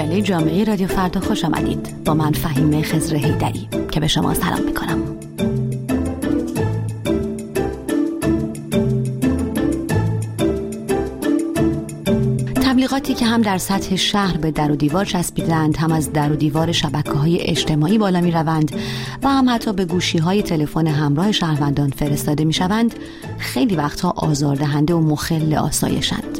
مجله جامعه رادیو فردا خوش آمدید. با من فهیم خزر هیدری که به شما سلام می‌کنم. تبلیغاتی که هم در سطح شهر به در و دیوار چسبیدند هم از در و دیوار شبکه های اجتماعی بالا می روند و هم حتی به گوشی های تلفن همراه شهروندان فرستاده می شوند خیلی وقتها آزاردهنده و مخل آسایشند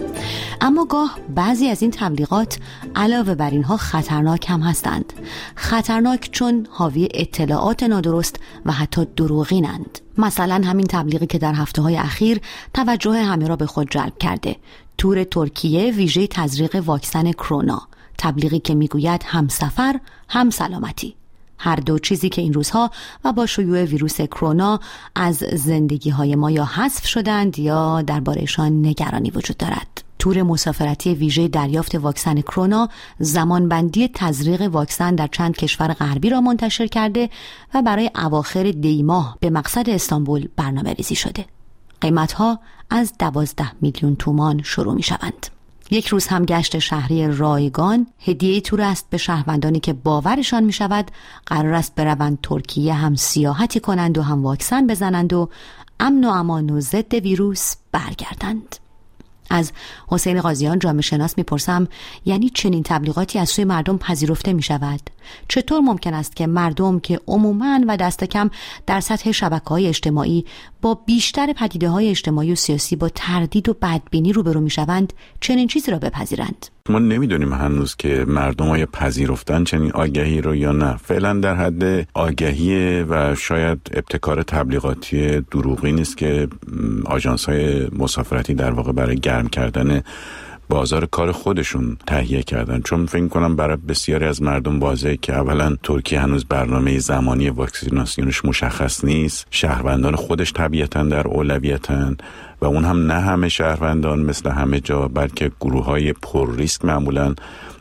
اما گاه بعضی از این تبلیغات علاوه بر اینها خطرناک هم هستند. خطرناک چون حاوی اطلاعات نادرست و حتی دروغینند. مثلا همین تبلیغی که در هفته های اخیر توجه همه را به خود جلب کرده. تور ترکیه ویژه تزریق واکسن کرونا. تبلیغی که می‌گوید هم سفر هم سلامتی هر دو چیزی که این روزها و با شیوع ویروس کرونا از زندگی های ما یا حذف شدند یا دربارهشان نگرانی وجود دارد. تور مسافرتی ویژه دریافت واکسن کرونا زمانبندی تزریق واکسن در چند کشور غربی را منتشر کرده و برای اواخر دیماه به مقصد استانبول برنامه ریزی شده. قیمت ها از دوازده میلیون تومان شروع می شوند. یک روز هم گشت شهری رایگان هدیه تور است به شهروندانی که باورشان می شود قرار است بروند ترکیه هم سیاحتی کنند و هم واکسن بزنند و امن و امان و ضد ویروس برگردند. از حسین قاضیان جامعه شناس می‌پرسم یعنی چنین تبلیغاتی از سوی مردم پذیرفته می شود چطور ممکن است که مردم که عموما و دست کم در سطح شبکه های اجتماعی با بیشتر پدیده های اجتماعی و سیاسی با تردید و بدبینی روبرو می شوند چنین چیزی را بپذیرند؟ ما نمی‌دونیم هنوز که مردم های پذیرفتن چنین آگهی رو یا نه. فعلا در حد آگهی و شاید ابتکار تبلیغاتی دروغی نیست که آجانس های مسافرتی در واقع برای گرم کردن بازار کار خودشون تهیه کردن. چون فکر کنم برای بسیاری از مردم واضحه که اولا ترکیه هنوز برنامه زمانی واکسیناسیونش مشخص نیست. شهروندان خودش طبیعتا در اولویتن و اون هم نه همه شهروندان مثل همه جا بلکه گروه های پر ریسک معمولا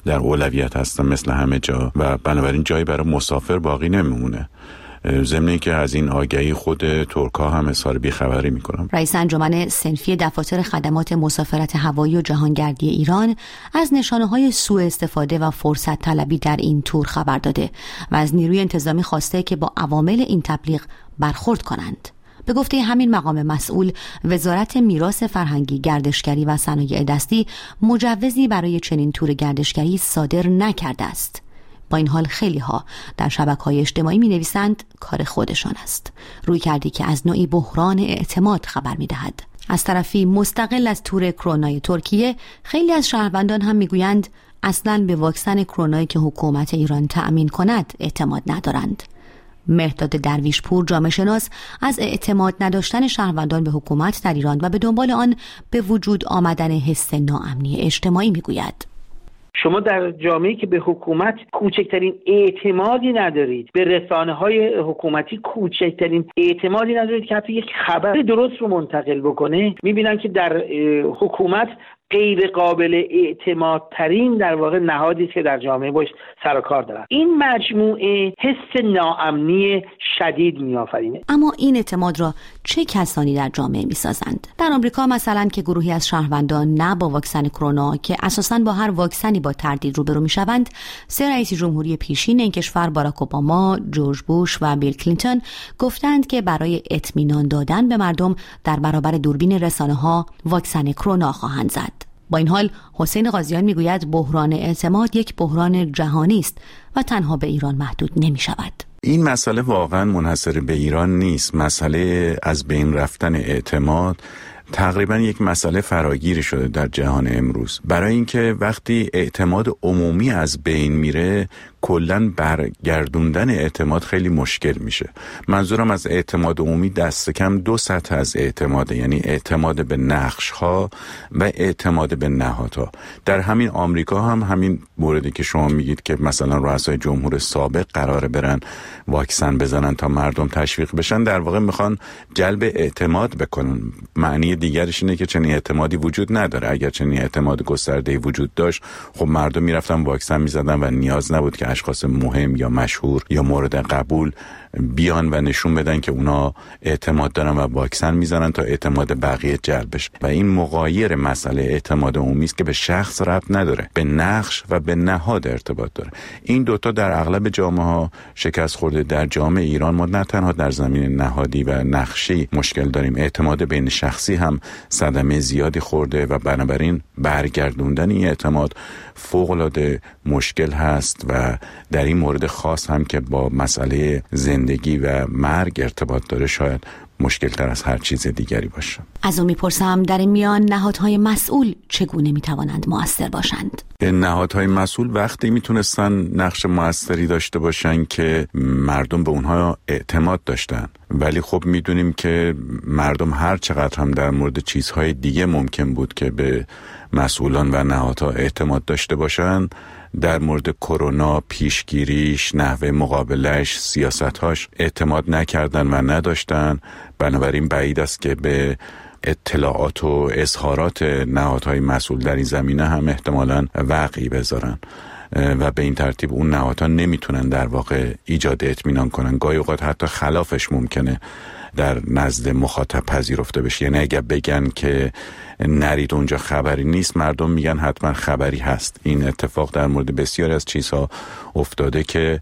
در اولویت هستن مثل همه جا. و بنابراین جایی برای مسافر باقی نمیمونه. ضمن که از این آگهی خود ترکا هم اظهار بیخبری می‌کنم. رئیس انجمن سنفی دفاتر خدمات مسافرت هوایی و جهانگردی ایران از نشانه های سوء استفاده و فرصت طلبی در این تور خبر داده و از نیروی انتظامی خواسته که با عوامل این تبلیغ برخورد کنند. به گفته همین مقام مسئول وزارت میراث فرهنگی گردشگری و صنایع دستی مجوزی برای چنین تور گردشگری صادر نکرده است. با این حال خیلی ها در شبکه های اجتماعی می نویسند کار خودشان است. روی کردی که از نوعی بحران اعتماد خبر می دهد از طرفی مستقل از تور کرونای ترکیه خیلی از شهروندان هم می‌گویند اصلا به واکسن کرونایی که حکومت ایران تأمین کند اعتماد ندارند. مهداد درویشپور جامعه شناس از اعتماد نداشتن شهروندان به حکومت در ایران و به دنبال آن به وجود آمدن حس ناامنی اجتماعی می‌گوید. شما در جامعه که به حکومت کوچکترین اعتمادی ندارید به رسانه های حکومتی کوچکترین اعتمادی ندارید که حتی یک خبر درست رو منتقل بکنه می‌بینن که در حکومت غیر قابل اعتماد ترین در واقع نهادی که در جامعه باش سر و کار دارن. این مجموعه حس ناامنی شدید میآفرینه. اما این اعتماد را چه کسانی در جامعه می‌سازند؟ در آمریکا مثلا که گروهی از شهروندان نه با واکسن کرونا که اساسا با هر واکسنی با تردید روبرو می‌شوند سه رئیس جمهوری پیشین این کشور باراک اوباما جورج بوش و بیل کلینتون گفتند که برای اطمینان دادن به مردم در برابر دوربین رسانه ها واکسن کرونا خواهند زد. با این حال حسین قاضیان می‌گوید بحران اعتماد یک بحران جهانی است و تنها به ایران محدود نمی شود. این مسئله واقعا منحصر به ایران نیست مسئله از بین رفتن اعتماد تقریبا یک مسئله فراگیری شده در جهان امروز. برای اینکه وقتی اعتماد عمومی از بین میره کلا برگردوندن اعتماد خیلی مشکل میشه. منظورم از اعتماد عمومی دست کم دو سطح از اعتماده یعنی اعتماد به نقش ها و اعتماد به نهادها. در همین آمریکا هم همین موردی که شما میگید که مثلا رؤسای جمهور سابق قراره برن واکسن بزنن تا مردم تشویق بشن در واقع می‌خوان جلب اعتماد بکنن. معنی دیگرش اینه که چنین اعتمادی وجود نداره. اگر چنین اعتماد گسترده وجود داشت خب مردم می‌رفتن واکسن می‌زدن و نیاز نبود که اشخاص مهم یا مشهور یا مورد قبول بیان و نشون بدن که اونا اعتماد دارن و واکسن می‌زنن تا اعتماد بقیه جلب بشه. و این مقایر مسئله اعتماد عمومی است که به شخص ربط نداره به نقش و به نهاد ارتباط داره. این دوتا در اغلب جامعه ها شکست خورده. در جامعه ایران ما نه تنها در زمین نهادی و نقشی مشکل داریم اعتماد بین شخصی هم صدمه زیادی خورده و بنابراین برگردوندن این اعتماد فوق العاده مشکل هست و در این مورد خاص هم که با مسئله زندگی و مرگ ارتباط داره شاید مشکل تر از هر چیز دیگری باشه. از او می‌پرسم در این میان نهادهای مسئول چگونه می‌توانند موثر باشند؟ نهادهای مسئول وقتی می‌تونستن نقش موثری داشته باشن که مردم به اونها اعتماد داشتن. ولی خب می‌دونیم که مردم هر چقدر هم در مورد چیزهای دیگه ممکن بود که به مسئولان و نهادها اعتماد داشته باشن در مورد کرونا پیشگیریش نحوه مقابلش سیاستهاش اعتماد نکردن و نداشتن. بنابراین بعید است که به اطلاعات و اظهارات نهادهای مسئول در این زمینه هم احتمالا وقعی بذارن. و به این ترتیب اون نهادها نمی‌تونن در واقع ایجاد اطمینان کنن. گاهی اوقات حتی خلافش ممکنه. در نزد مخاطب پذیرفته بشه. یعنی اگر بگن که نرید اونجا خبری نیست مردم میگن حتما خبری هست. این اتفاق در مورد بسیاری از چیزها افتاده که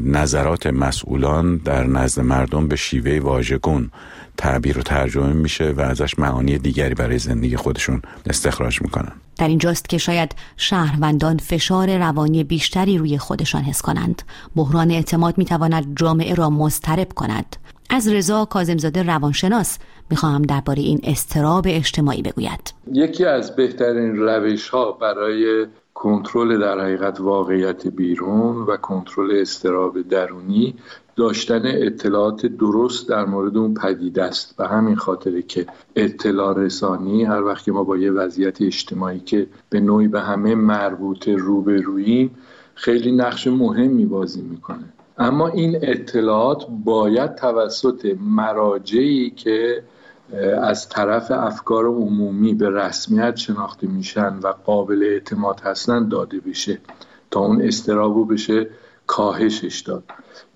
نظرات مسئولان در نزد مردم به شیوه واژگون تعبیر و ترجمه میشه و ازش معانی دیگری برای زندگی خودشون استخراج می‌کنن. در اینجاست که شاید شهروندان فشار روانی بیشتری روی خودشان حس کنند. بحران اعتماد می‌تواند جامعه را مضطرب کند. از رضا کازمزاده روانشناس می‌خواهم درباره این استراب اجتماعی بگوید. یکی از بهترین روش ها برای کنترل در حقیقت واقعیت بیرون و کنترل استراب درونی داشتن اطلاعات درست در مورد اون پدیده است. و همین خاطره که اطلاع رسانی هر وقت که ما با یه وضعیت اجتماعی که به نوعی به همه مربوط روبروییم خیلی نقش مهمی بازی می‌کنه. اما این اطلاعات باید توسط مراجعی که از طرف افکار عمومی به رسمیت شناخته میشن و قابل اعتماد هستن داده بشه تا اون استرابو بشه کاهشش داد.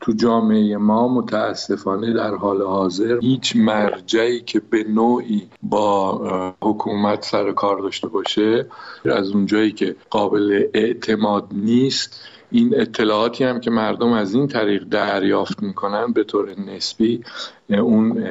تو جامعه ما متاسفانه در حال حاضر هیچ مرجعی که به نوعی با حکومت سر کار داشته باشه از اونجایی که قابل اعتماد نیست این اطلاعاتی هم که مردم از این طریق دریافت می‌کنن به طور نسبی اون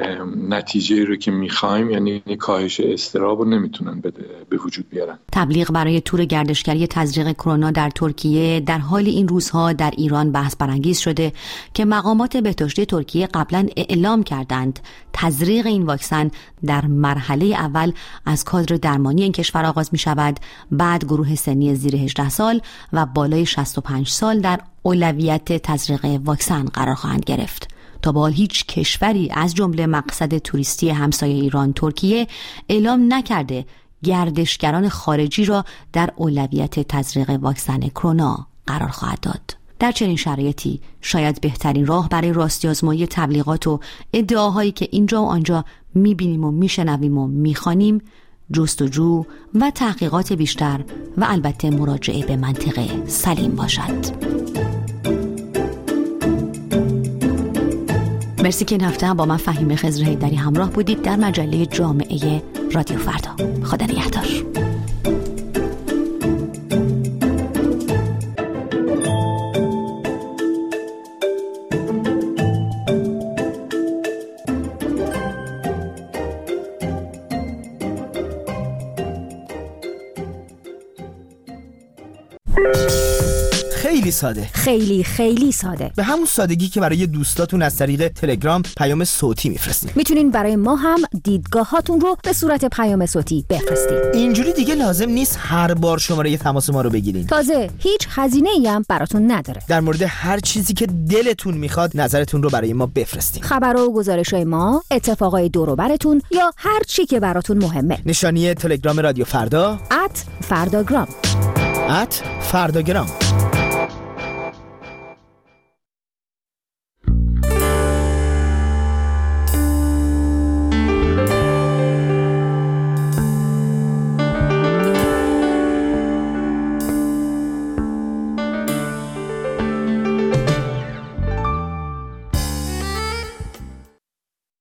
نتیجه رو که می‌خوایم یعنی کاهش استراب رو نمی‌تونن به وجود بیارن. تبلیغ برای تور گردشگری تزریق کرونا در ترکیه در حال این روزها در ایران بحث برانگیز شده که مقامات بهداشتی ترکیه قبلا اعلام کردند تزریق این واکسن در مرحله اول از کادر درمانی این کشور آغاز می شود بعد گروه سنی زیر 18 سال و بالای 65 سال در اولویت تزریق واکسن قرار خواهند گرفت. تا هیچ کشوری از جمله مقصد توریستی همسایه ایران ترکیه اعلام نکرده گردشگران خارجی را در اولویت تزریق واکسن کرونا قرار خواهد داد. در چنین شرایطی شاید بهترین راه برای راستی آزمایی تبلیغات و ادعاهایی که اینجا و آنجا می‌بینیم و میشنویم و می‌خوانیم جستجو و تحقیقات بیشتر و البته مراجعه به منطقه سلیم باشد. مرسی که این هفته با من فهیم خزر دری همراه بودید در مجله جامعه رادیو فردا. خدا نگهدار. خیلی ساده. خیلی خیلی ساده. به همون سادگی که برای دوستاتون از طریق تلگرام پیام صوتی میفرستین می‌تونین برای ما هم دیدگاهاتون رو به صورت پیام صوتی بفرستید. اینجوری دیگه لازم نیست هر بار شماره تماس ما رو بگیرین. تازه هیچ هزینه ای هم براتون نداره. در مورد هر چیزی که دلتون می‌خواد نظرتون رو برای ما بفرستین. خبر و گزارش های ما اتفاقای دوروبرتون یا هر چی که براتون مهمه. نشانی تلگرام رادیو فردا. ات فرداگرام. ات فرداگرام.